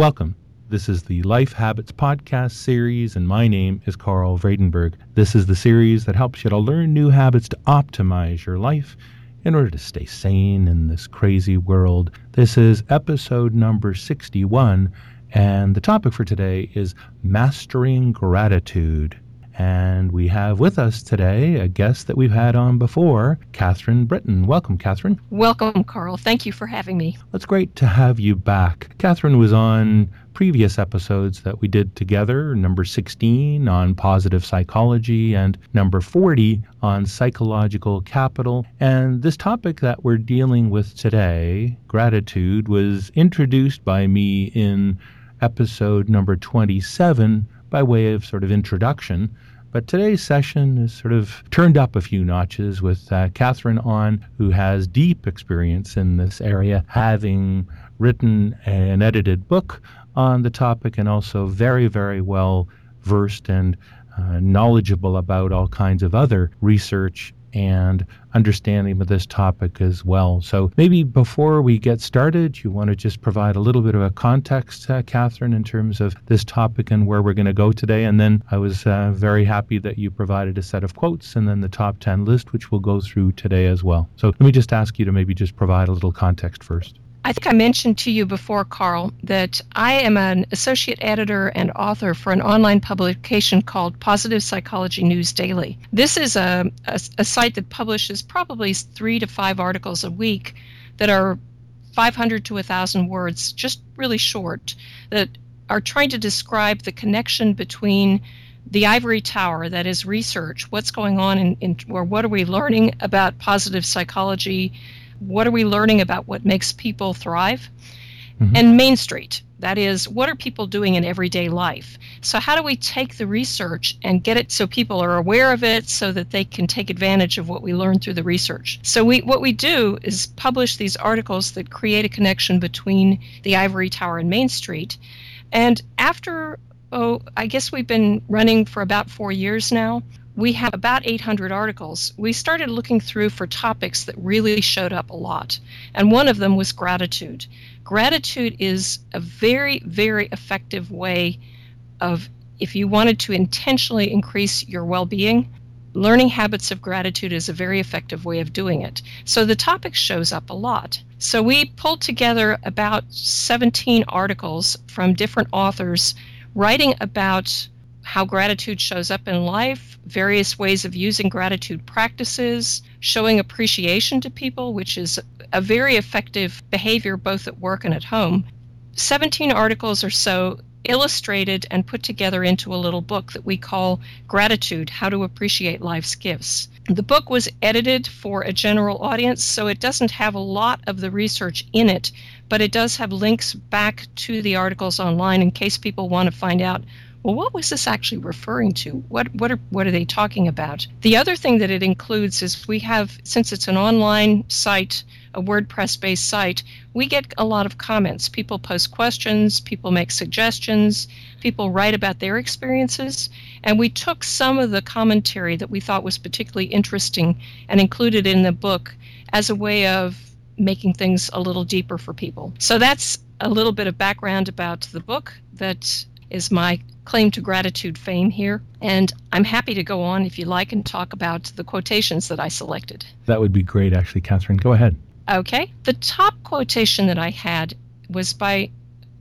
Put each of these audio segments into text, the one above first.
Welcome. This is the Life Habits podcast series, and my name is Carl Vredenberg. This is the series that helps you to learn new habits to optimize your life in order to stay sane in this crazy world. This is episode number 61, and the topic for today is mastering gratitude. And we have with us today a guest that we've had on before, Catherine Britton. Welcome, Catherine. Welcome, Carl. Thank you for having me. It's great to have you back. Catherine was on previous episodes that we did together number 16 on positive psychology and number 40 on psychological capital. And this topic that we're dealing with today, gratitude, was introduced by me in episode number 27 by way of sort of introduction. But today's session is sort of turned up a few notches with uh, Catherine on, who has deep experience in this area, having written an edited book on the topic and also very, very well versed and uh, knowledgeable about all kinds of other research and understanding of this topic as well. So maybe before we get started, you want to just provide a little bit of a context, uh, Catherine, in terms of this topic and where we're going to go today. And then I was uh, very happy that you provided a set of quotes and then the top 10 list, which we'll go through today as well. So let me just ask you to maybe just provide a little context first. I think I mentioned to you before, Carl, that I am an associate editor and author for an online publication called Positive Psychology News Daily. This is a, a, a site that publishes probably three to five articles a week that are 500 to 1,000 words, just really short, that are trying to describe the connection between the ivory tower that is research what's going on in, in or what are we learning about positive psychology what are we learning about what makes people thrive? Mm-hmm. And Main Street, that is, what are people doing in everyday life? So, how do we take the research and get it so people are aware of it so that they can take advantage of what we learn through the research? So, we, what we do is publish these articles that create a connection between the Ivory Tower and Main Street. And after, oh, I guess we've been running for about four years now, we have about 800 articles. We started looking through for topics that really showed up a lot. And one of them was gratitude. Gratitude is a very, very effective way of, if you wanted to intentionally increase your well being, learning habits of gratitude is a very effective way of doing it. So the topic shows up a lot. So we pulled together about 17 articles from different authors writing about how gratitude shows up in life, various ways of using gratitude practices, showing appreciation to people, which is a very effective behavior both at work and at home. 17 articles or so illustrated and put together into a little book that we call Gratitude How to Appreciate Life's Gifts. The book was edited for a general audience, so it doesn't have a lot of the research in it, but it does have links back to the articles online in case people want to find out well, what was this actually referring to? What what are what are they talking about? The other thing that it includes is we have since it's an online site, a WordPress-based site, we get a lot of comments. People post questions, people make suggestions, people write about their experiences, and we took some of the commentary that we thought was particularly interesting and included in the book as a way of making things a little deeper for people. So that's a little bit of background about the book that is my claim to gratitude fame here. And I'm happy to go on if you like and talk about the quotations that I selected. That would be great, actually, Catherine. Go ahead. Okay. The top quotation that I had was by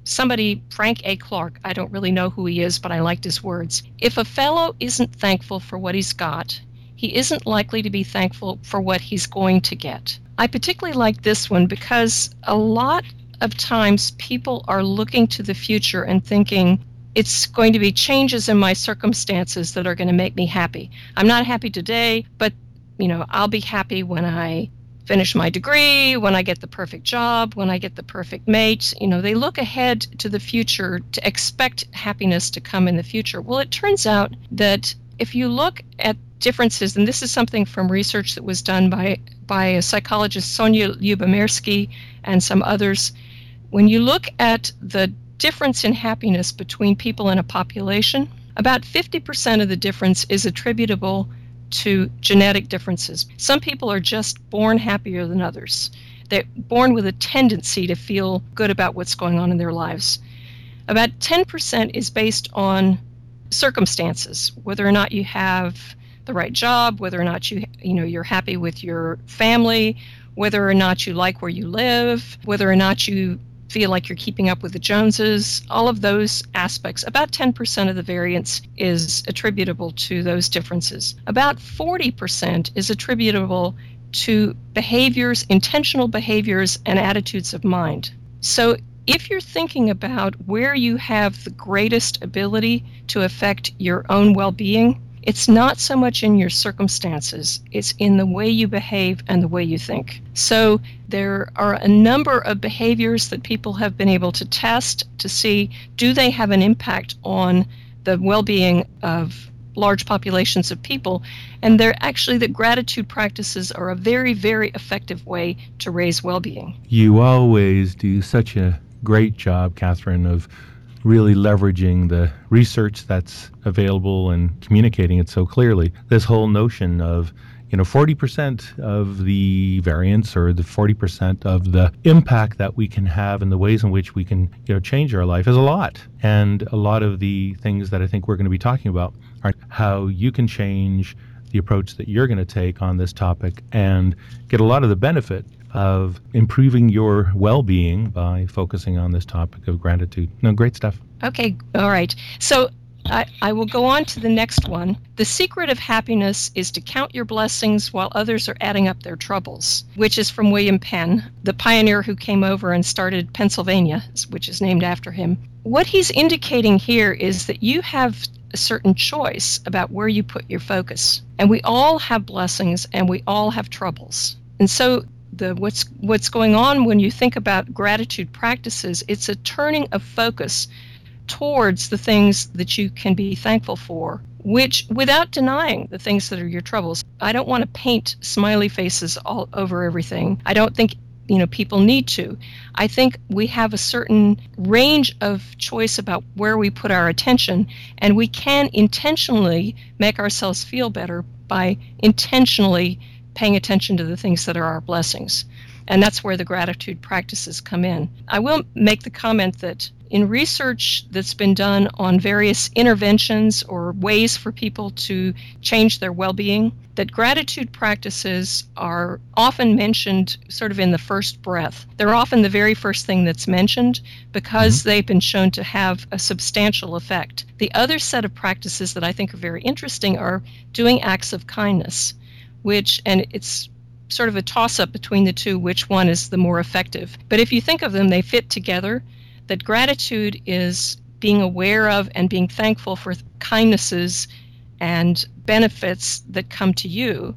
somebody, Frank A. Clark. I don't really know who he is, but I liked his words. If a fellow isn't thankful for what he's got, he isn't likely to be thankful for what he's going to get. I particularly like this one because a lot of times people are looking to the future and thinking, it's going to be changes in my circumstances that are going to make me happy. I'm not happy today, but you know, I'll be happy when I finish my degree, when I get the perfect job, when I get the perfect mate. You know, they look ahead to the future to expect happiness to come in the future. Well, it turns out that if you look at differences, and this is something from research that was done by by a psychologist Sonja Lyubomirsky and some others, when you look at the difference in happiness between people in a population, about 50% of the difference is attributable to genetic differences. Some people are just born happier than others. They're born with a tendency to feel good about what's going on in their lives. About 10% is based on circumstances, whether or not you have the right job, whether or not you you know you're happy with your family, whether or not you like where you live, whether or not you feel like you're keeping up with the Joneses, all of those aspects. About 10% of the variance is attributable to those differences. About 40% is attributable to behaviors, intentional behaviors, and attitudes of mind. So if you're thinking about where you have the greatest ability to affect your own well being, it's not so much in your circumstances, it's in the way you behave and the way you think. So, there are a number of behaviors that people have been able to test to see do they have an impact on the well being of large populations of people. And they're actually that gratitude practices are a very, very effective way to raise well being. You always do such a great job, Catherine, of really leveraging the research that's available and communicating it so clearly. This whole notion of you know 40% of the variance or the 40% of the impact that we can have and the ways in which we can you know change our life is a lot and a lot of the things that i think we're going to be talking about are how you can change the approach that you're going to take on this topic and get a lot of the benefit of improving your well being by focusing on this topic of gratitude. No, great stuff. Okay, all right. So I, I, will go on to the next one. The secret of happiness is to count your blessings while others are adding up their troubles, which is from William Penn, the pioneer who came over and started Pennsylvania, which is named after him. What he's indicating here is that you have a certain choice about where you put your focus. And we all have blessings and we all have troubles. And so the what's what's going on when you think about gratitude practices it's a turning of focus towards the things that you can be thankful for which without denying the things that are your troubles. I don't want to paint smiley faces all over everything. I don't think you know people need to. I think we have a certain range of choice about where we put our attention and we can intentionally make ourselves feel better by intentionally paying attention to the things that are our blessings. And that's where the gratitude practices come in. I will make the comment that in research that's been done on various interventions or ways for people to change their well being, that gratitude practices are often mentioned sort of in the first breath. They're often the very first thing that's mentioned because mm-hmm. they've been shown to have a substantial effect. The other set of practices that I think are very interesting are doing acts of kindness which, and it's sort of a toss up between the two, which one is the more effective. But if you think of them, they fit together. That gratitude is being aware of and being thankful for kindnesses and benefits that come to you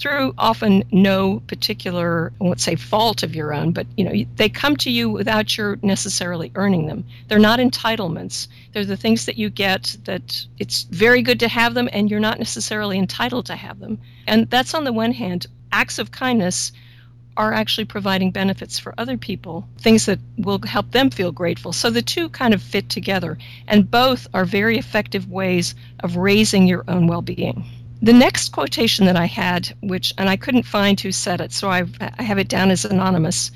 through often no particular, I won't say fault of your own, but you know they come to you without your necessarily earning them. They're not entitlements. They're the things that you get that it's very good to have them, and you're not necessarily entitled to have them. And that's on the one hand, acts of kindness are actually providing benefits for other people, things that will help them feel grateful. So the two kind of fit together, and both are very effective ways of raising your own well being. The next quotation that I had, which, and I couldn't find who said it, so I've, I have it down as anonymous.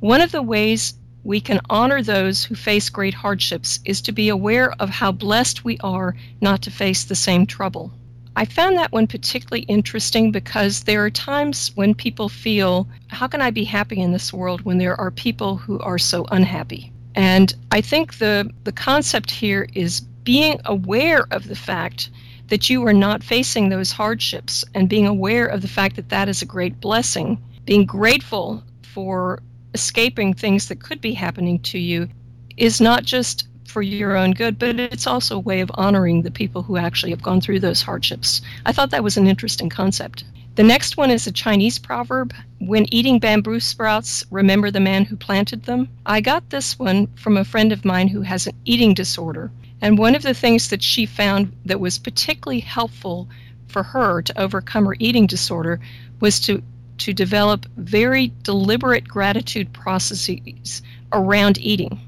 One of the ways we can honor those who face great hardships is to be aware of how blessed we are not to face the same trouble. I found that one particularly interesting because there are times when people feel, how can I be happy in this world when there are people who are so unhappy? And I think the, the concept here is being aware of the fact that you are not facing those hardships and being aware of the fact that that is a great blessing, being grateful for escaping things that could be happening to you is not just for your own good, but it's also a way of honoring the people who actually have gone through those hardships. I thought that was an interesting concept. The next one is a Chinese proverb When eating bamboo sprouts, remember the man who planted them. I got this one from a friend of mine who has an eating disorder. And one of the things that she found that was particularly helpful for her to overcome her eating disorder was to to develop very deliberate gratitude processes around eating.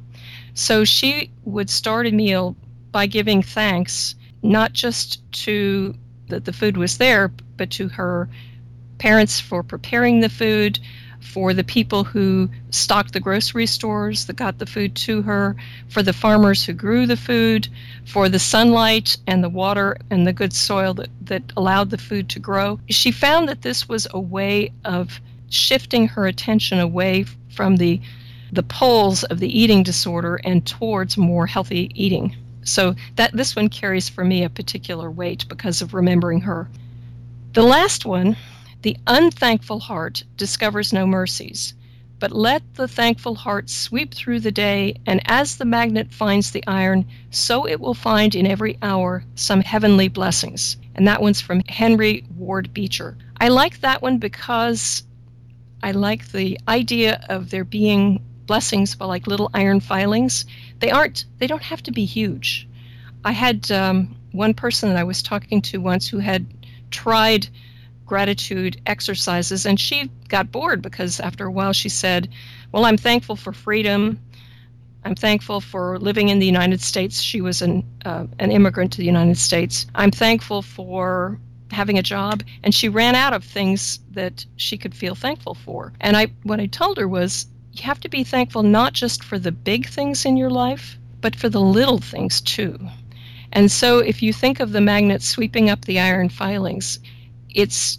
So she would start a meal by giving thanks not just to that the food was there, but to her parents for preparing the food, for the people who stocked the grocery stores that got the food to her, for the farmers who grew the food, for the sunlight and the water and the good soil that, that allowed the food to grow. She found that this was a way of shifting her attention away from the the poles of the eating disorder and towards more healthy eating. So that this one carries for me a particular weight because of remembering her. The last one the unthankful heart discovers no mercies, but let the thankful heart sweep through the day, and as the magnet finds the iron, so it will find in every hour some heavenly blessings. And that one's from Henry Ward Beecher. I like that one because I like the idea of there being blessings, but like little iron filings. They aren't, they don't have to be huge. I had um, one person that I was talking to once who had tried gratitude exercises. And she got bored because after a while she said, Well, I'm thankful for freedom. I'm thankful for living in the United States. She was an, uh, an immigrant to the United States. I'm thankful for having a job. And she ran out of things that she could feel thankful for. And I, what I told her was, you have to be thankful not just for the big things in your life, but for the little things too. And so if you think of the magnet sweeping up the iron filings, it's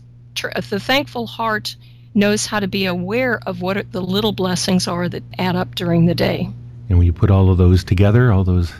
the thankful heart knows how to be aware of what the little blessings are that add up during the day. And when you put all of those together, all those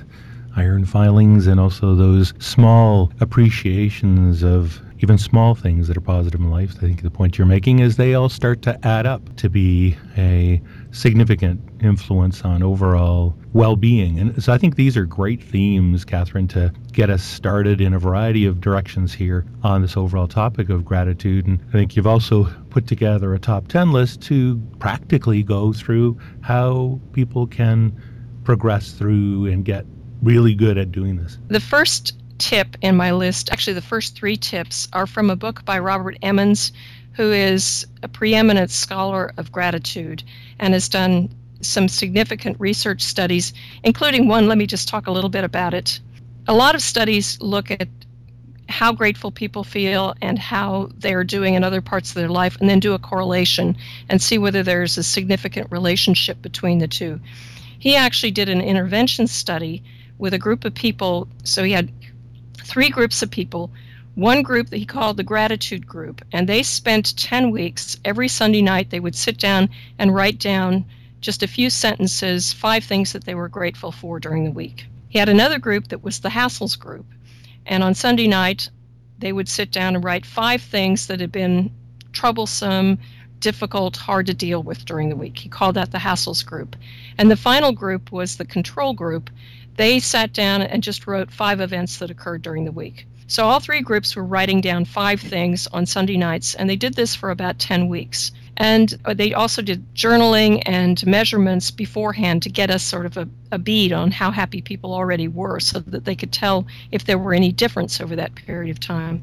iron filings and also those small appreciations of even small things that are positive in life. I think the point you're making is they all start to add up to be a significant influence on overall well being. And so I think these are great themes, Catherine, to get us started in a variety of directions here on this overall topic of gratitude. And I think you've also put together a top 10 list to practically go through how people can progress through and get really good at doing this. The first tip in my list, actually, the first three tips are from a book by Robert Emmons, who is a preeminent scholar of gratitude and has done some significant research studies, including one, let me just talk a little bit about it. A lot of studies look at how grateful people feel and how they're doing in other parts of their life, and then do a correlation and see whether there's a significant relationship between the two. He actually did an intervention study with a group of people. So he had three groups of people. One group that he called the gratitude group, and they spent 10 weeks. Every Sunday night, they would sit down and write down just a few sentences, five things that they were grateful for during the week. He had another group that was the Hassles group, and on Sunday night, they would sit down and write five things that had been troublesome, difficult, hard to deal with during the week. He called that the Hassles group. And the final group was the control group, they sat down and just wrote five events that occurred during the week. So all three groups were writing down five things on Sunday nights, and they did this for about 10 weeks. And uh, they also did journaling and measurements beforehand to get us sort of a, a bead on how happy people already were so that they could tell if there were any difference over that period of time.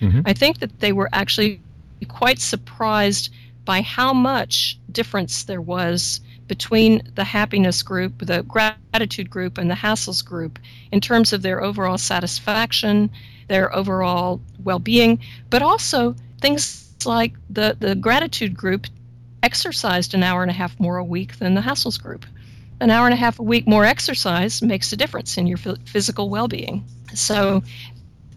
Mm-hmm. I think that they were actually quite surprised by how much difference there was between the happiness group, the gratitude group, and the hassles group in terms of their overall satisfaction, their overall well being, but also things like the, the gratitude group exercised an hour and a half more a week than the hassles group. An hour and a half a week more exercise makes a difference in your physical well being. So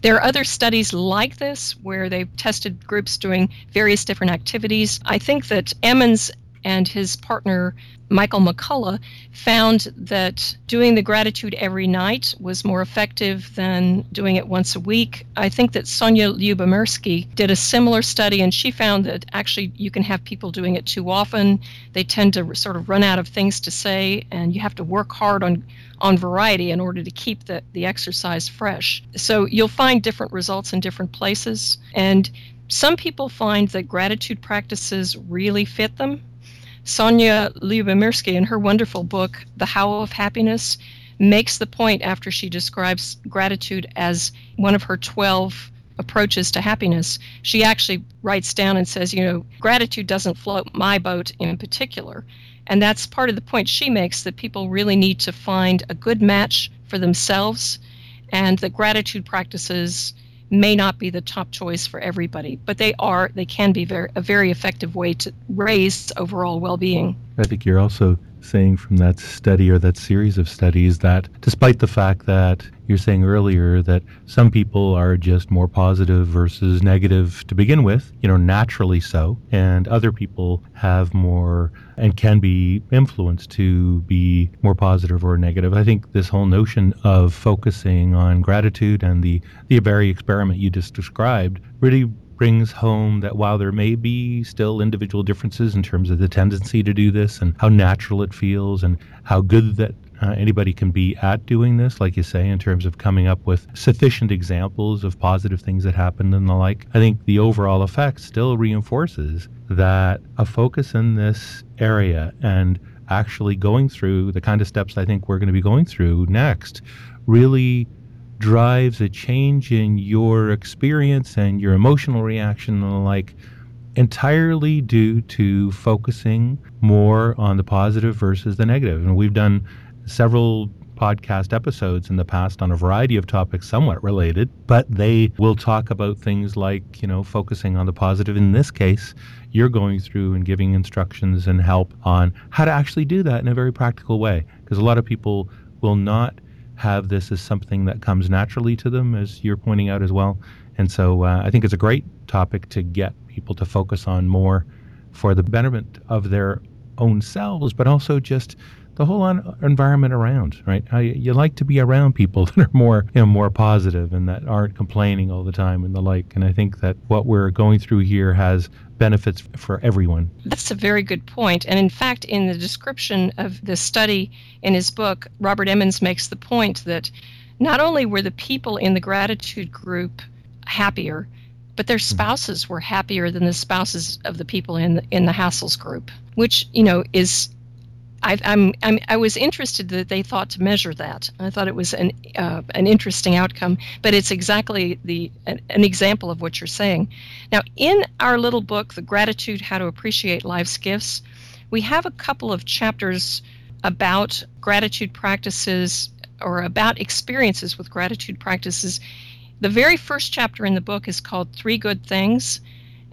there are other studies like this where they've tested groups doing various different activities. I think that Emmons and his partner Michael McCullough found that doing the gratitude every night was more effective than doing it once a week. I think that Sonja Lyubomirsky did a similar study, and she found that actually you can have people doing it too often. They tend to sort of run out of things to say, and you have to work hard on on variety in order to keep the, the exercise fresh. So you'll find different results in different places. And some people find that gratitude practices really fit them Sonja Lyubomirsky, in her wonderful book, The How of Happiness, makes the point after she describes gratitude as one of her 12 approaches to happiness. She actually writes down and says, you know, gratitude doesn't float my boat in particular. And that's part of the point she makes that people really need to find a good match for themselves and that gratitude practices may not be the top choice for everybody, but they are they can be very a very effective way to raise overall well-being. I think you're also saying from that study or that series of studies that despite the fact that you're saying earlier that some people are just more positive versus negative to begin with, you know, naturally so, and other people have more and can be influenced to be more positive or negative. I think this whole notion of focusing on gratitude and the the very experiment you just described really brings home that while there may be still individual differences in terms of the tendency to do this and how natural it feels and how good that uh, anybody can be at doing this, like you say, in terms of coming up with sufficient examples of positive things that happened and the like. I think the overall effect still reinforces that a focus in this area and actually going through the kind of steps I think we're going to be going through next really drives a change in your experience and your emotional reaction and the like entirely due to focusing more on the positive versus the negative. And we've done several podcast episodes in the past on a variety of topics somewhat related, but they will talk about things like, you know, focusing on the positive. In this case, you're going through and giving instructions and help on how to actually do that in a very practical way. Because a lot of people will not have this as something that comes naturally to them, as you're pointing out as well. And so uh, I think it's a great topic to get people to focus on more for the betterment of their own selves, but also just the whole on, environment around, right? How you, you, like to be around people that are more, you know, more positive and that aren't complaining all the time and the like. And I think that what we're going through here has benefits for everyone. That's a very good point. And in fact, in the description of the study in his book, Robert Emmons makes the point that not only were the people in the gratitude group happier, but their hmm. spouses were happier than the spouses of the people in the, in the hassles group, which you know is I, I'm, I'm, i was interested that they thought to measure that. I thought it was an, uh, an interesting outcome, but it's exactly the an, an, example of what you're saying. Now, in our little book, The Gratitude How to Appreciate Life's Gifts, we have a couple of chapters about gratitude practices or about experiences with gratitude practices. The very first chapter in the book is called Three Good Things,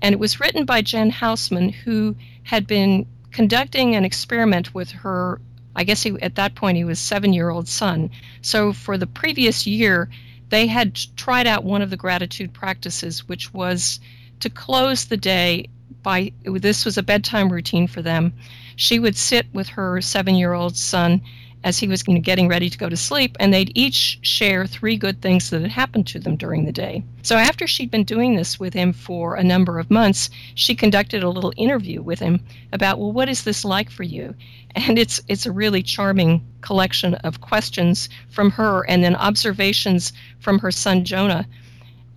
and it was written by Jen Hausman, who had been conducting an experiment with her I guess he, at that point he was seven year old son. So for the previous year, they had tried out one of the gratitude practices, which was to close the day by this was a bedtime routine for them. She would sit with her seven year old son as he was getting ready to go to sleep, and they'd each share three good things that had happened to them during the day. So after she'd been doing this with him for a number of months, she conducted a little interview with him about, well, what is this like for you? And it's it's a really charming collection of questions from her and then observations from her son Jonah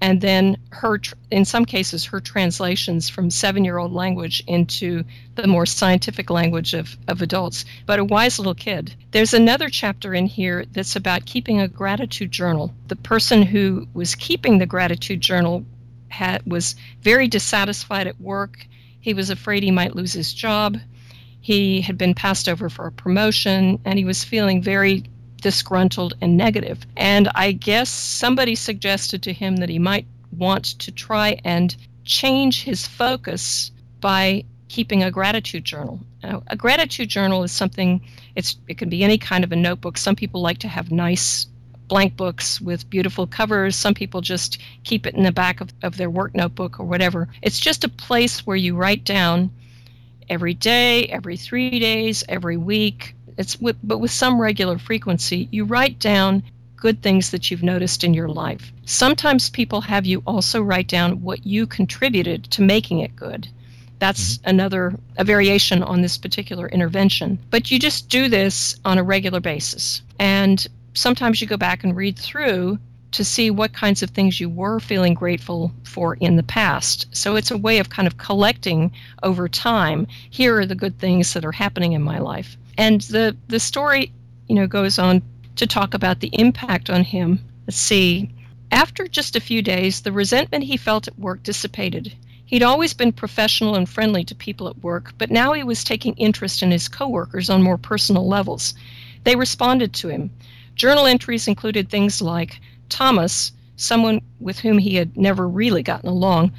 and then her in some cases her translations from seven-year-old language into the more scientific language of, of adults. But a wise little kid. There's another chapter in here that's about keeping a gratitude journal. The person who was keeping the gratitude journal had, was very dissatisfied at work. He was afraid he might lose his job. He had been passed over for a promotion and he was feeling very disgruntled and negative. And I guess somebody suggested to him that he might want to try and change his focus by keeping a gratitude journal. Now, a gratitude journal is something it's it can be any kind of a notebook. Some people like to have nice blank books with beautiful covers. Some people just keep it in the back of, of their work notebook or whatever. It's just a place where you write down every day, every three days, every week, it's with, but with some regular frequency, you write down good things that you've noticed in your life. Sometimes people have you also write down what you contributed to making it good. That's mm-hmm. another a variation on this particular intervention. But you just do this on a regular basis. And sometimes you go back and read through to see what kinds of things you were feeling grateful for in the past. So it's a way of kind of collecting over time. Here are the good things that are happening in my life. And the, the story, you know, goes on to talk about the impact on him. Let's see. After just a few days, the resentment he felt at work dissipated. He'd always been professional and friendly to people at work, but now he was taking interest in his coworkers on more personal levels. They responded to him. Journal entries included things like Thomas, someone with whom he had never really gotten along,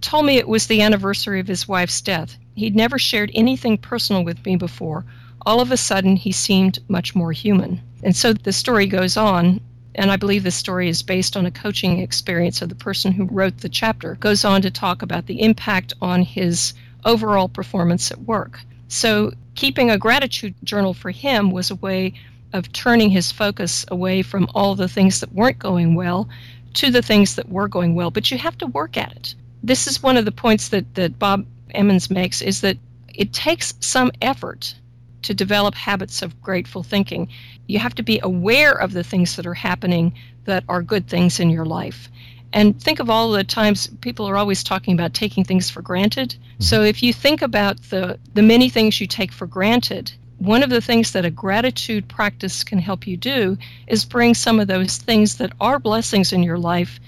told me it was the anniversary of his wife's death. He'd never shared anything personal with me before. All of a sudden, he seemed much more human. And so the story goes on, and I believe the story is based on a coaching experience of the person who wrote the chapter, goes on to talk about the impact on his overall performance at work. So, keeping a gratitude journal for him was a way of turning his focus away from all the things that weren't going well to the things that were going well. But you have to work at it. This is one of the points that, that Bob Emmons makes is that it takes some effort to develop habits of grateful thinking. You have to be aware of the things that are happening that are good things in your life. And think of all the times people are always talking about taking things for granted. Mm-hmm. So if you think about the, the many things you take for granted, one of the things that a gratitude practice can help you do is bring some of those things that are blessings in your life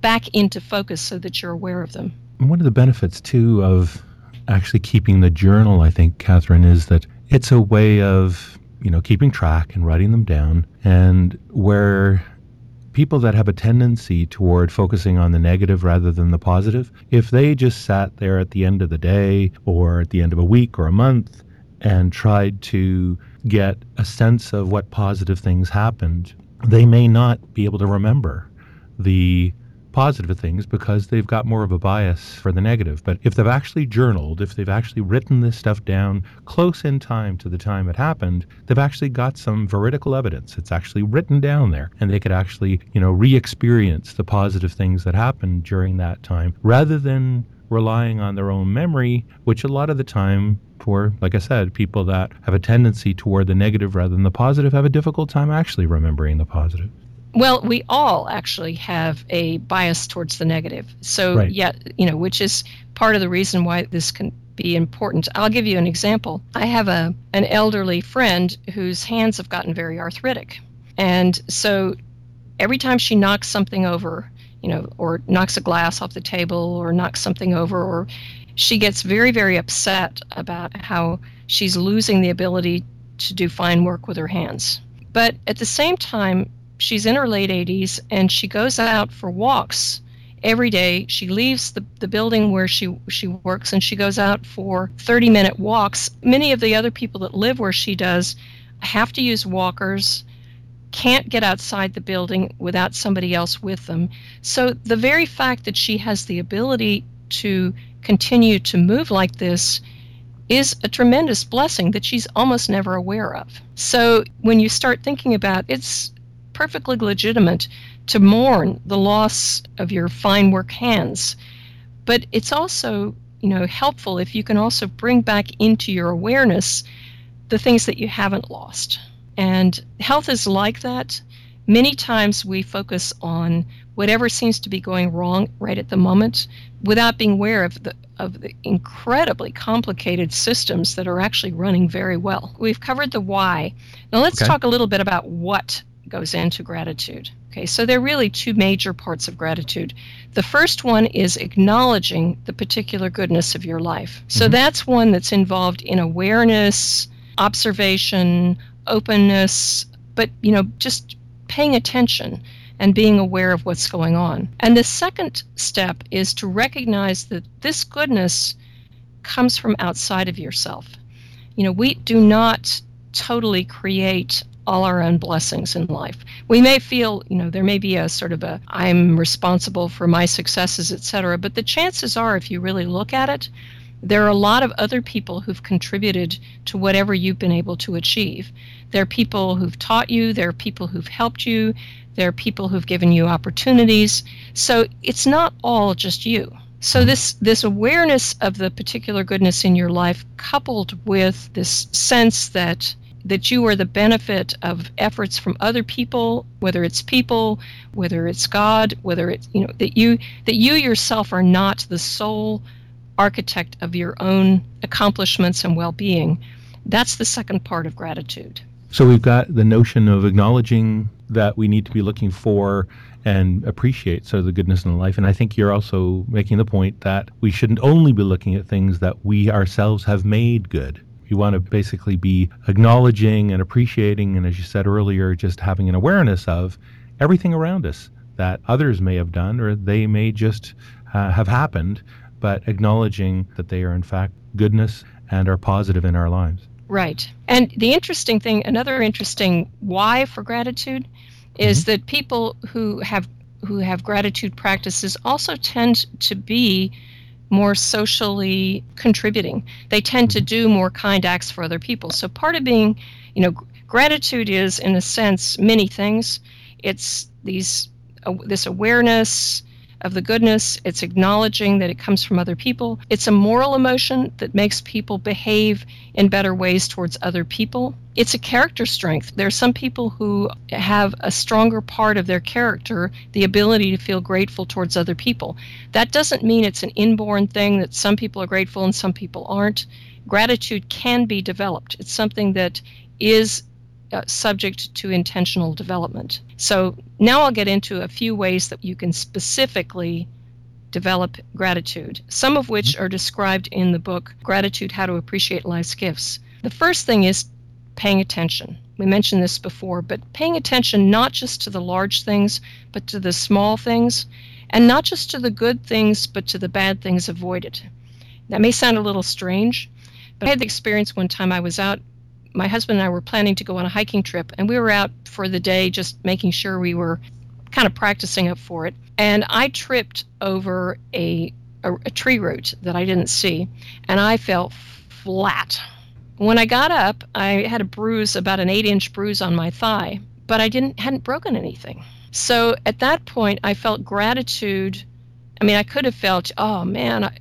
back into focus so that you're aware of them. One of the benefits, too, of actually keeping the journal, I think, Catherine, is that it's a way of, you know, keeping track and writing them down. And where people that have a tendency toward focusing on the negative rather than the positive, if they just sat there at the end of the day or at the end of a week or a month and tried to get a sense of what positive things happened, they may not be able to remember the positive things because they've got more of a bias for the negative. But if they've actually journaled, if they've actually written this stuff down close in time to the time it happened, they've actually got some veridical evidence. It's actually written down there and they could actually, you know, re-experience the positive things that happened during that time rather than relying on their own memory, which a lot of the time for, like I said, people that have a tendency toward the negative rather than the positive have a difficult time actually remembering the positive. Well, we all actually have a bias towards the negative. So, right. yeah, you know, which is part of the reason why this can be important. I'll give you an example. I have a an elderly friend whose hands have gotten very arthritic. And so every time she knocks something over, you know, or knocks a glass off the table or knocks something over or she gets very, very upset about how she's losing the ability to do fine work with her hands. But at the same time, she's in her late 80s and she goes out for walks every day. She leaves the, the building where she, she works and she goes out for 30 minute walks. Many of the other people that live where she does have to use walkers can't get outside the building without somebody else with them. So the very fact that she has the ability to continue to move like this is a tremendous blessing that she's almost never aware of. So when you start thinking about it's perfectly legitimate to mourn the loss of your fine work hands, but it's also, you know, helpful if you can also bring back into your awareness the things that you haven't lost. And health is like that. Many times we focus on whatever seems to be going wrong right at the moment without being aware of the of the incredibly complicated systems that are actually running very well. We've covered the why. Now let's okay. talk a little bit about what goes into gratitude. Okay, so there are really two major parts of gratitude. The first one is acknowledging the particular goodness of your life. So mm-hmm. that's one that's involved in awareness, observation, openness, but you know, just paying attention and being aware of what's going on. And the second step is to recognize that this goodness comes from outside of yourself. You know, we do not totally create all our own blessings in life. We may feel, you know, there may be a sort of a I'm responsible for my successes, etc., but the chances are if you really look at it, there are a lot of other people who've contributed to whatever you've been able to achieve. There are people who've taught you, there are people who've helped you, there are people who've given you opportunities. So it's not all just you. So this this awareness of the particular goodness in your life coupled with this sense that that you are the benefit of efforts from other people, whether it's people, whether it's God, whether it's you know that you that you yourself are not the sole architect of your own accomplishments and well-being. That's the second part of gratitude. So we've got the notion of acknowledging that we need to be looking for and appreciate so the goodness in life. And I think you're also making the point that we shouldn't only be looking at things that we ourselves have made good. We want to basically be acknowledging and appreciating, and as you said earlier, just having an awareness of everything around us that others may have done or they may just uh, have happened, but acknowledging that they are in fact goodness and are positive in our lives. Right. And the interesting thing, another interesting why for gratitude is mm-hmm. that people who have who have gratitude practices also tend to be more socially contributing. They tend to mm-hmm. do more kind acts for other people. So part of being, you know, gratitude is in a sense many things. It's these uh, this awareness of the goodness. It's acknowledging that it comes from other people. It's a moral emotion that makes people behave in better ways towards other people. It's a character strength. There are some people who have a stronger part of their character, the ability to feel grateful towards other people. That doesn't mean it's an inborn thing that some people are grateful and some people aren't. Gratitude can be developed. It's something that is uh, subject to intentional development. So now I'll get into a few ways that you can specifically develop gratitude, some of which are described in the book Gratitude How to Appreciate Life's Gifts. The first thing is paying attention. We mentioned this before, but paying attention not just to the large things, but to the small things, and not just to the good things, but to the bad things avoided. That may sound a little strange, but I had the experience one time I was out my husband and I were planning to go on a hiking trip, and we were out for the day just making sure we were kind of practicing up for it. And I tripped over a, a, a tree root that I didn't see, and I fell flat. When I got up, I had a bruise, about an eight-inch bruise on my thigh, but I didn't hadn't broken anything. So at that point, I felt gratitude. I mean, I could have felt, oh man,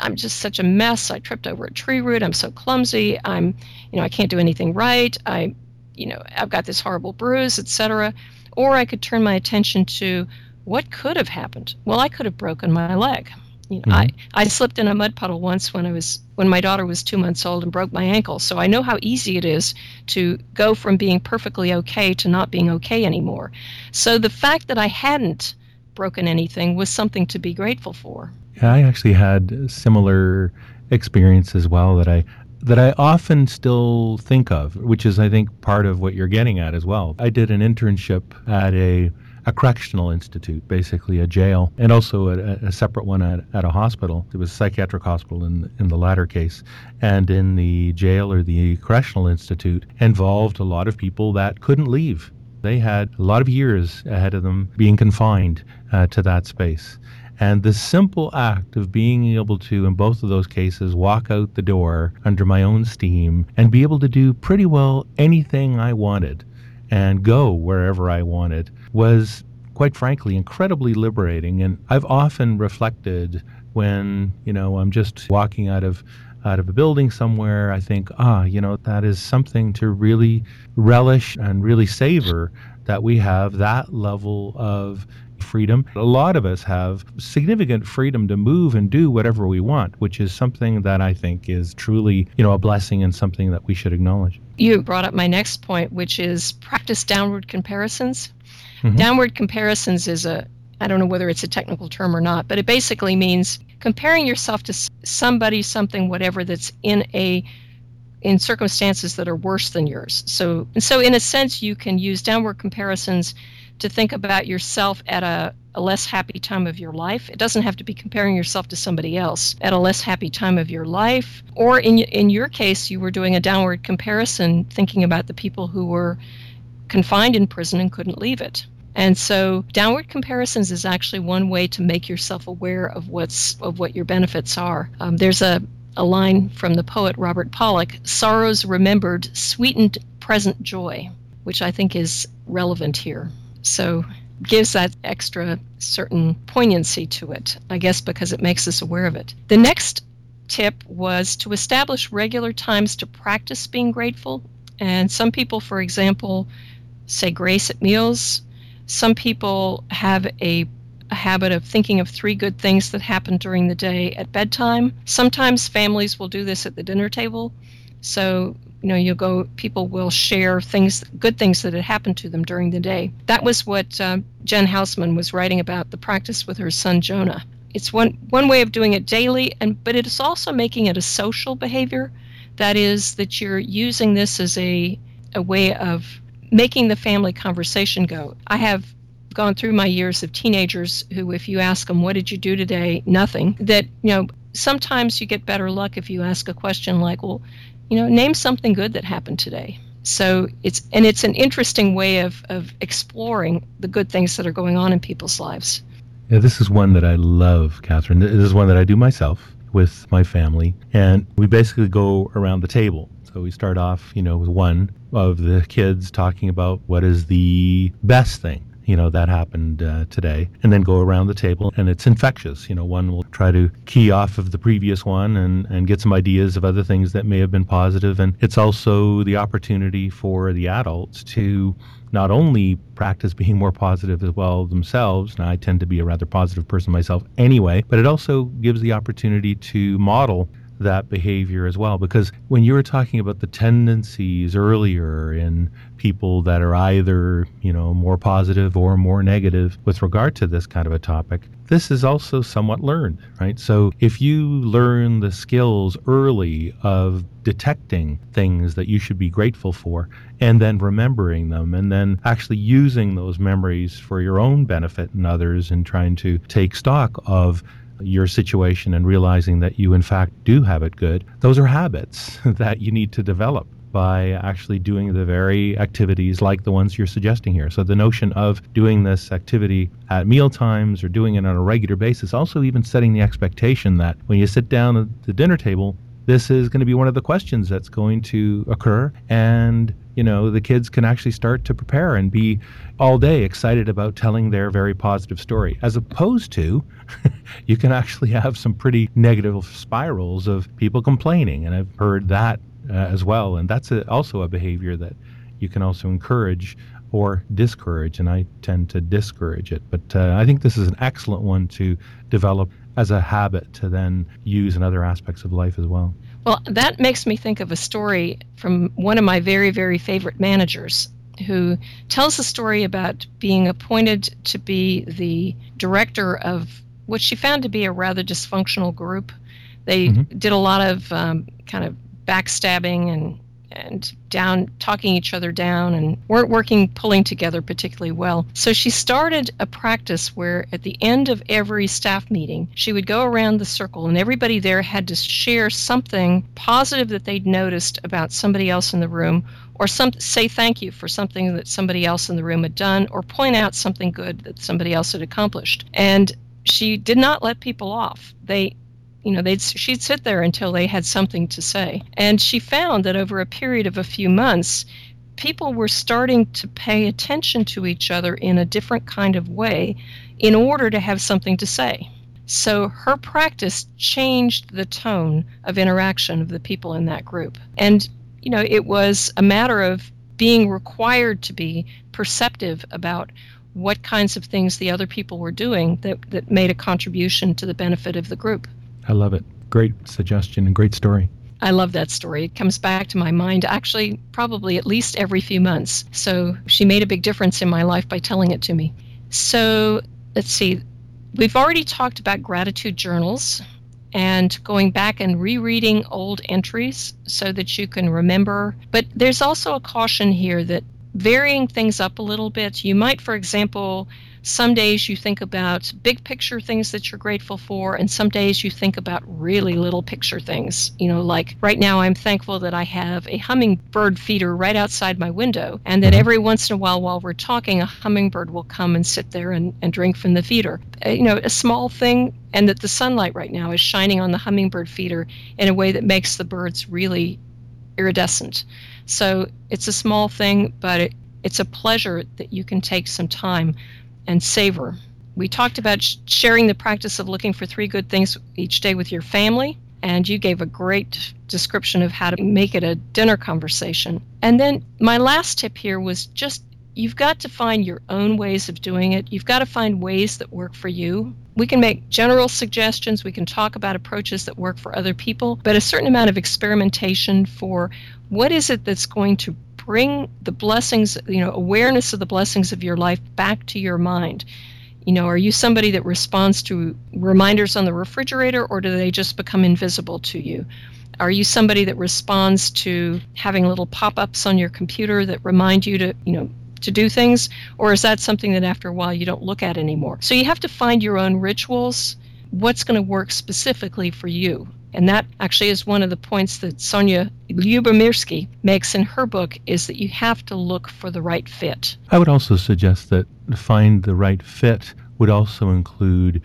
I'm just such a mess. I tripped over a tree root. I'm so clumsy. I'm, you know, I can't do anything right. I, you know, I've got this horrible bruise, etc. Or I could turn my attention to what could have happened. Well, I could have broken my leg. You know, mm-hmm. I, I slipped in a mud puddle once when I was when my daughter was two months old and broke my ankle. So I know how easy it is to go from being perfectly okay to not being okay anymore. So the fact that I hadn't broken anything was something to be grateful for. Yeah, I actually had similar experience as well that I that I often still think of, which is I think part of what you're getting at as well. I did an internship at a a correctional institute, basically a jail, and also a, a, separate one at, at a hospital. It was a psychiatric hospital in, in the latter case. And in the jail or the correctional institute involved a lot of people that couldn't leave. They had a lot of years ahead of them being confined uh, to that space. And the simple act of being able to, in both of those cases, walk out the door under my own steam and be able to do pretty well anything I wanted and go wherever I wanted was, quite frankly, incredibly liberating. And I've often reflected when, you know, I'm just walking out of out of a building somewhere, I think, ah, you know, that is something to really relish and really savor that we have that level of freedom. A lot of us have significant freedom to move and do whatever we want, which is something that I think is truly, you know, a blessing and something that we should acknowledge. You brought up my next point, which is practice downward comparisons. Mm-hmm. Downward comparisons is a I don't know whether it's a technical term or not, but it basically means comparing yourself to somebody, something, whatever that's in a in circumstances that are worse than yours. So, so in a sense, you can use downward comparisons to think about yourself at a, a less happy time of your life. It doesn't have to be comparing yourself to somebody else at a less happy time of your life. Or in, in your case, you were doing a downward comparison, thinking about the people who were confined in prison and couldn't leave it. And so downward comparisons is actually one way to make yourself aware of what's of what your benefits are. Um, there's a, a line from the poet Robert Pollok, sorrows remembered sweetened present joy, which I think is relevant here. So gives that extra certain poignancy to it, I guess because it makes us aware of it. The next tip was to establish regular times to practice being grateful. And some people, for example, say grace at meals. Some people have a, a habit of thinking of three good things that happened during the day at bedtime. Sometimes families will do this at the dinner table. So you know you'll go people will share things good things that had happened to them during the day that was what uh, jen hausman was writing about the practice with her son jonah it's one one way of doing it daily and but it is also making it a social behavior that is that you're using this as a a way of making the family conversation go i have gone through my years of teenagers who, if you ask them, what did you do today? Nothing. That, you know, sometimes you get better luck if you ask a question like, well, you know, name something good that happened today. So it's and it's an interesting way of, of exploring the good things that are going on in people's lives. Yeah, this is one that I love, Catherine. This is one that I do myself with my family, and we basically go around the table. So we start off, you know, with one of the kids talking about what is the best thing you know that happened uh, today and then go around the table and it's infectious. You know one will try to key off of the previous one and and get some ideas of other things that may have been positive and it's also the opportunity for the adults to not only practice being more positive as well themselves, and I tend to be a rather positive person myself anyway, but it also gives the opportunity to model that behavior as well. Because when you were talking about the tendencies earlier in people that are either, you know, more positive or more negative with regard to this kind of a topic, this is also somewhat learned, right? So if you learn the skills early of detecting things that you should be grateful for and then remembering them and then actually using those memories for your own benefit and others and trying to take stock of your situation and realizing that you, in fact, do have it good, those are habits that you need to develop by actually doing the very activities like the ones you're suggesting here. So the notion of doing this activity at meal times or doing it on a regular basis, also even setting the expectation that when you sit down at the dinner table, this is going to be one of the questions that's going to occur and you know the kids can actually start to prepare and be all day excited about telling their very positive story as opposed to you can actually have some pretty negative spirals of people complaining and i've heard that uh, as well and that's a, also a behavior that you can also encourage or discourage and i tend to discourage it but uh, i think this is an excellent one to develop as a habit to then use in other aspects of life as well. Well, that makes me think of a story from one of my very, very favorite managers who tells a story about being appointed to be the director of what she found to be a rather dysfunctional group. They mm-hmm. did a lot of um, kind of backstabbing and and down talking each other down and weren't working pulling together particularly well. So she started a practice where at the end of every staff meeting, she would go around the circle and everybody there had to share something positive that they'd noticed about somebody else in the room or some say thank you for something that somebody else in the room had done or point out something good that somebody else had accomplished. And she did not let people off. They you know, they'd she'd sit there until they had something to say. And she found that over a period of a few months, people were starting to pay attention to each other in a different kind of way in order to have something to say. So her practice changed the tone of interaction of the people in that group. And, you know, it was a matter of being required to be perceptive about what kinds of things the other people were doing that, that made a contribution to the benefit of the group. I love it. Great suggestion and great story. I love that story. It comes back to my mind actually probably at least every few months. So she made a big difference in my life by telling it to me. So let's see. We've already talked about gratitude journals and going back and rereading old entries so that you can remember. But there's also a caution here that varying things up a little bit, you might, for example, some days you think about big picture things that you're grateful for, and some days you think about really little picture things. You know, like right now I'm thankful that I have a hummingbird feeder right outside my window, and that mm-hmm. every once in a while while we're talking, a hummingbird will come and sit there and, and drink from the feeder. Uh, you know, a small thing, and that the sunlight right now is shining on the hummingbird feeder in a way that makes the birds really iridescent. So it's a small thing, but it, it's a pleasure that you can take some time and savor. We talked about sh- sharing the practice of looking for three good things each day with your family, and you gave a great description of how to make it a dinner conversation. And then my last tip here was just you've got to find your own ways of doing it. You've got to find ways that work for you. We can make general suggestions, we can talk about approaches that work for other people, but a certain amount of experimentation for what is it that's going to bring the blessings, you know, awareness of the blessings of your life back to your mind. You know, are you somebody that responds to reminders on the refrigerator or do they just become invisible to you? Are you somebody that responds to having little pop-ups on your computer that remind you to, you know, to do things? Or is that something that after a while you don't look at anymore? So you have to find your own rituals, what's going to work specifically for you. And that actually is one of the points that Sonja Lyubomirsky makes in her book is that you have to look for the right fit. I would also suggest that find the right fit would also include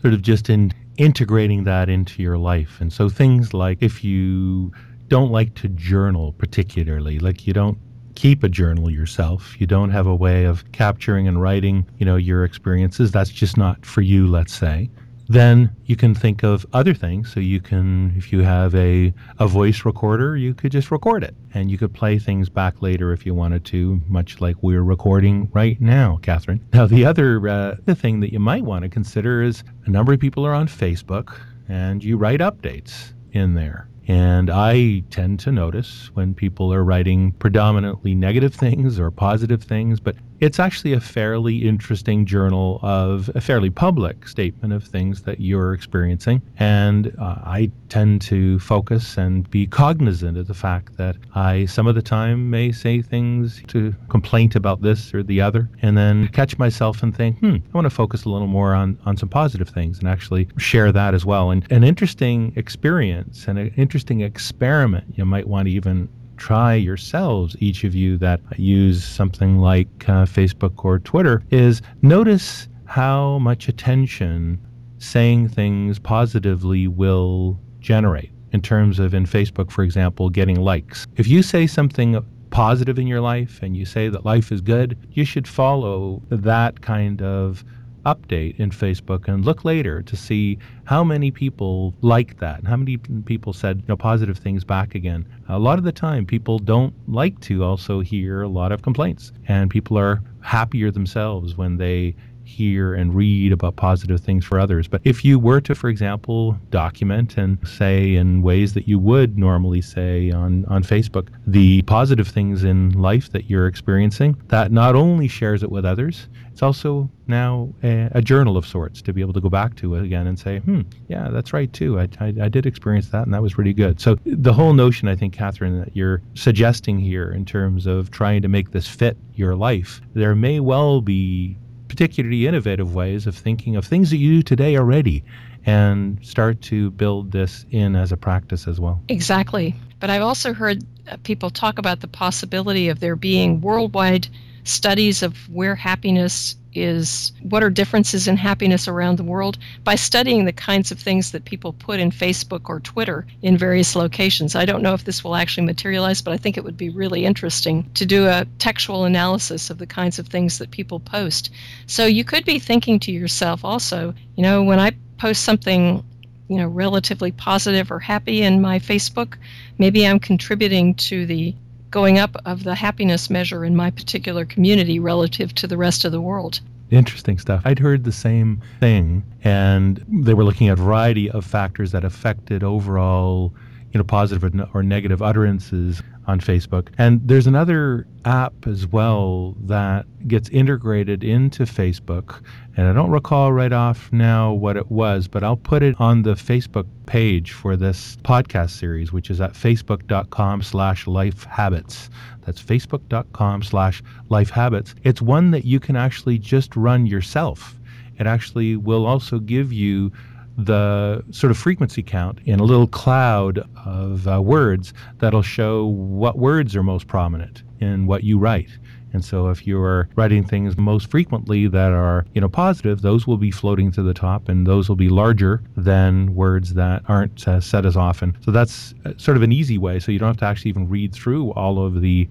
sort of just in integrating that into your life. And so things like if you don't like to journal particularly, like you don't keep a journal yourself, you don't have a way of capturing and writing, you know, your experiences, that's just not for you, let's say then you can think of other things. So you can, if you have a, a voice recorder, you could just record it and you could play things back later if you wanted to, much like we're recording right now, Catherine. Now, the other uh, the thing that you might want to consider is a number of people are on Facebook and you write updates in there. And I tend to notice when people are writing predominantly negative things or positive things, but it's actually a fairly interesting journal of a fairly public statement of things that you're experiencing. And uh, I tend to focus and be cognizant of the fact that I, some of the time, may say things to complaint about this or the other, and then catch myself and think, hmm, I want to focus a little more on, on some positive things and actually share that as well. And an interesting experience and an interesting experiment you might want to even try yourselves, each of you that use something like uh, Facebook or Twitter, is notice how much attention saying things positively will generate in terms of, in Facebook, for example, getting likes. If you say something positive in your life and you say that life is good, you should follow that kind of update in Facebook and look later to see how many people liked that and how many people said you know, positive things back again. A lot of the time, people don't like to also hear a lot of complaints, and people are happier themselves when they hear and read about positive things for others. But if you were to, for example, document and say in ways that you would normally say on, on Facebook, the positive things in life that you're experiencing, that not only shares it with others, it's also now a, a, journal of sorts to be able to go back to it again and say, hmm, yeah, that's right too. I, I, I, did experience that and that was really good. So the whole notion, I think, Catherine, that you're suggesting here in terms of trying to make this fit your life, there may well be particularly innovative ways of thinking of things that you do today already and start to build this in as a practice as well. Exactly. But I've also heard uh, people talk about the possibility of there being worldwide studies of where happiness is, what are differences in happiness around the world by studying the kinds of things that people put in Facebook or Twitter in various locations. I don't know if this will actually materialize, but I think it would be really interesting to do a textual analysis of the kinds of things that people post. So you could be thinking to yourself also, you know, when I post something you know relatively positive or happy in my facebook maybe i'm contributing to the going up of the happiness measure in my particular community relative to the rest of the world. Interesting stuff. I'd heard the same thing, and they were looking at a variety of factors that affected overall, you know, positive or negative utterances on Facebook. And there's another app as well that gets integrated into Facebook. And I don't recall right off now what it was, but I'll put it on the Facebook page for this podcast series, which is at facebook.com slash life habits. That's facebook.com slash life habits. It's one that you can actually just run yourself. It actually will also give you the sort of frequency count in a little cloud of uh, words that'll show what words are most prominent in what you write. And so if you're writing things most frequently that are, you know, positive, those will be floating to the top and those will be larger than words that aren't uh, said as often. So that's uh, sort of an easy way. So you don't have to actually even read through all of the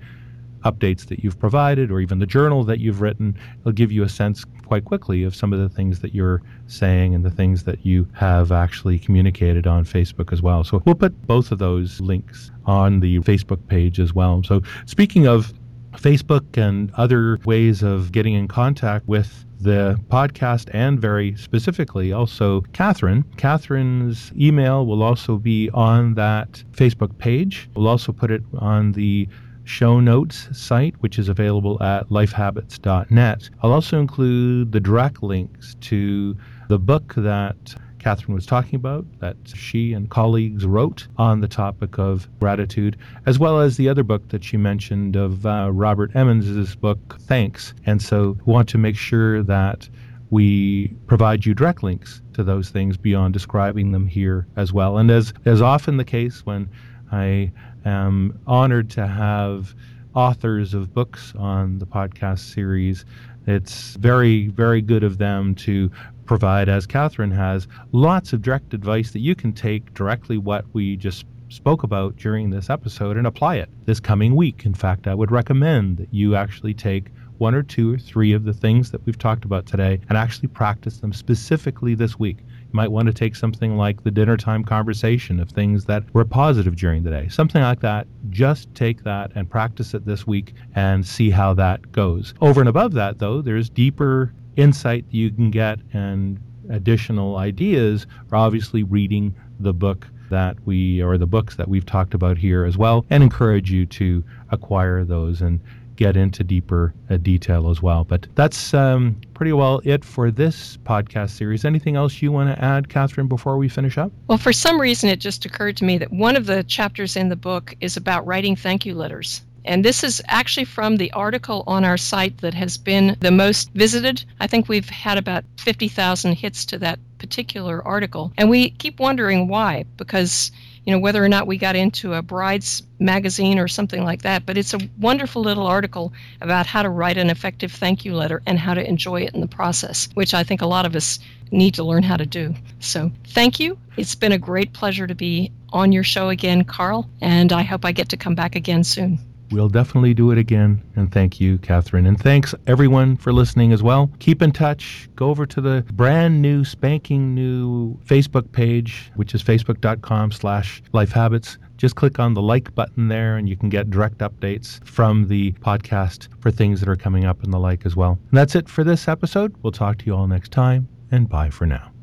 updates that you've provided or even the journal that you've written. It'll give you a sense quite quickly of some of the things that you're saying and the things that you have actually communicated on Facebook as well. So we'll put both of those links on the Facebook page as well. So speaking of Facebook and other ways of getting in contact with the podcast and very specifically also Catherine. Catherine's email will also be on that Facebook page. We'll also put it on the show notes site, which is available at lifehabits.net. I'll also include the direct links to the book that Catherine was talking about that she and colleagues wrote on the topic of gratitude, as well as the other book that she mentioned of uh, Robert Emmons's book, Thanks. And so we want to make sure that we provide you direct links to those things beyond describing them here as well. And as as often the case when I am honored to have authors of books on the podcast series, it's very, very good of them to provide, as Catherine has, lots of direct advice that you can take directly what we just spoke about during this episode and apply it this coming week. In fact, I would recommend that you actually take one or two or three of the things that we've talked about today and actually practice them specifically this week. Might want to take something like the dinner time conversation of things that were positive during the day. Something like that. Just take that and practice it this week and see how that goes. Over and above that, though, there's deeper insight you can get and additional ideas are obviously reading the book that we or the books that we've talked about here as well and encourage you to acquire those and get into deeper uh, detail as well. But that's um, pretty well it for this podcast series. Anything else you want to add, Catherine, before we finish up? Well, for some reason, it just occurred to me that one of the chapters in the book is about writing thank you letters. And this is actually from the article on our site that has been the most visited. I think we've had about 50,000 hits to that particular article. And we keep wondering why, because you know whether or not we got into a bride's magazine or something like that but it's a wonderful little article about how to write an effective thank you letter and how to enjoy it in the process which i think a lot of us need to learn how to do. So thank you. It's been a great pleasure to be on your show again carl and i hope i get to come back again soon We'll definitely do it again. And thank you, Catherine. And thanks everyone for listening as well. Keep in touch. Go over to the brand new, spanking new Facebook page, which is facebook.com slash lifehabits. Just click on the like button there and you can get direct updates from the podcast for things that are coming up and the like as well. And that's it for this episode. We'll talk to you all next time and bye for now.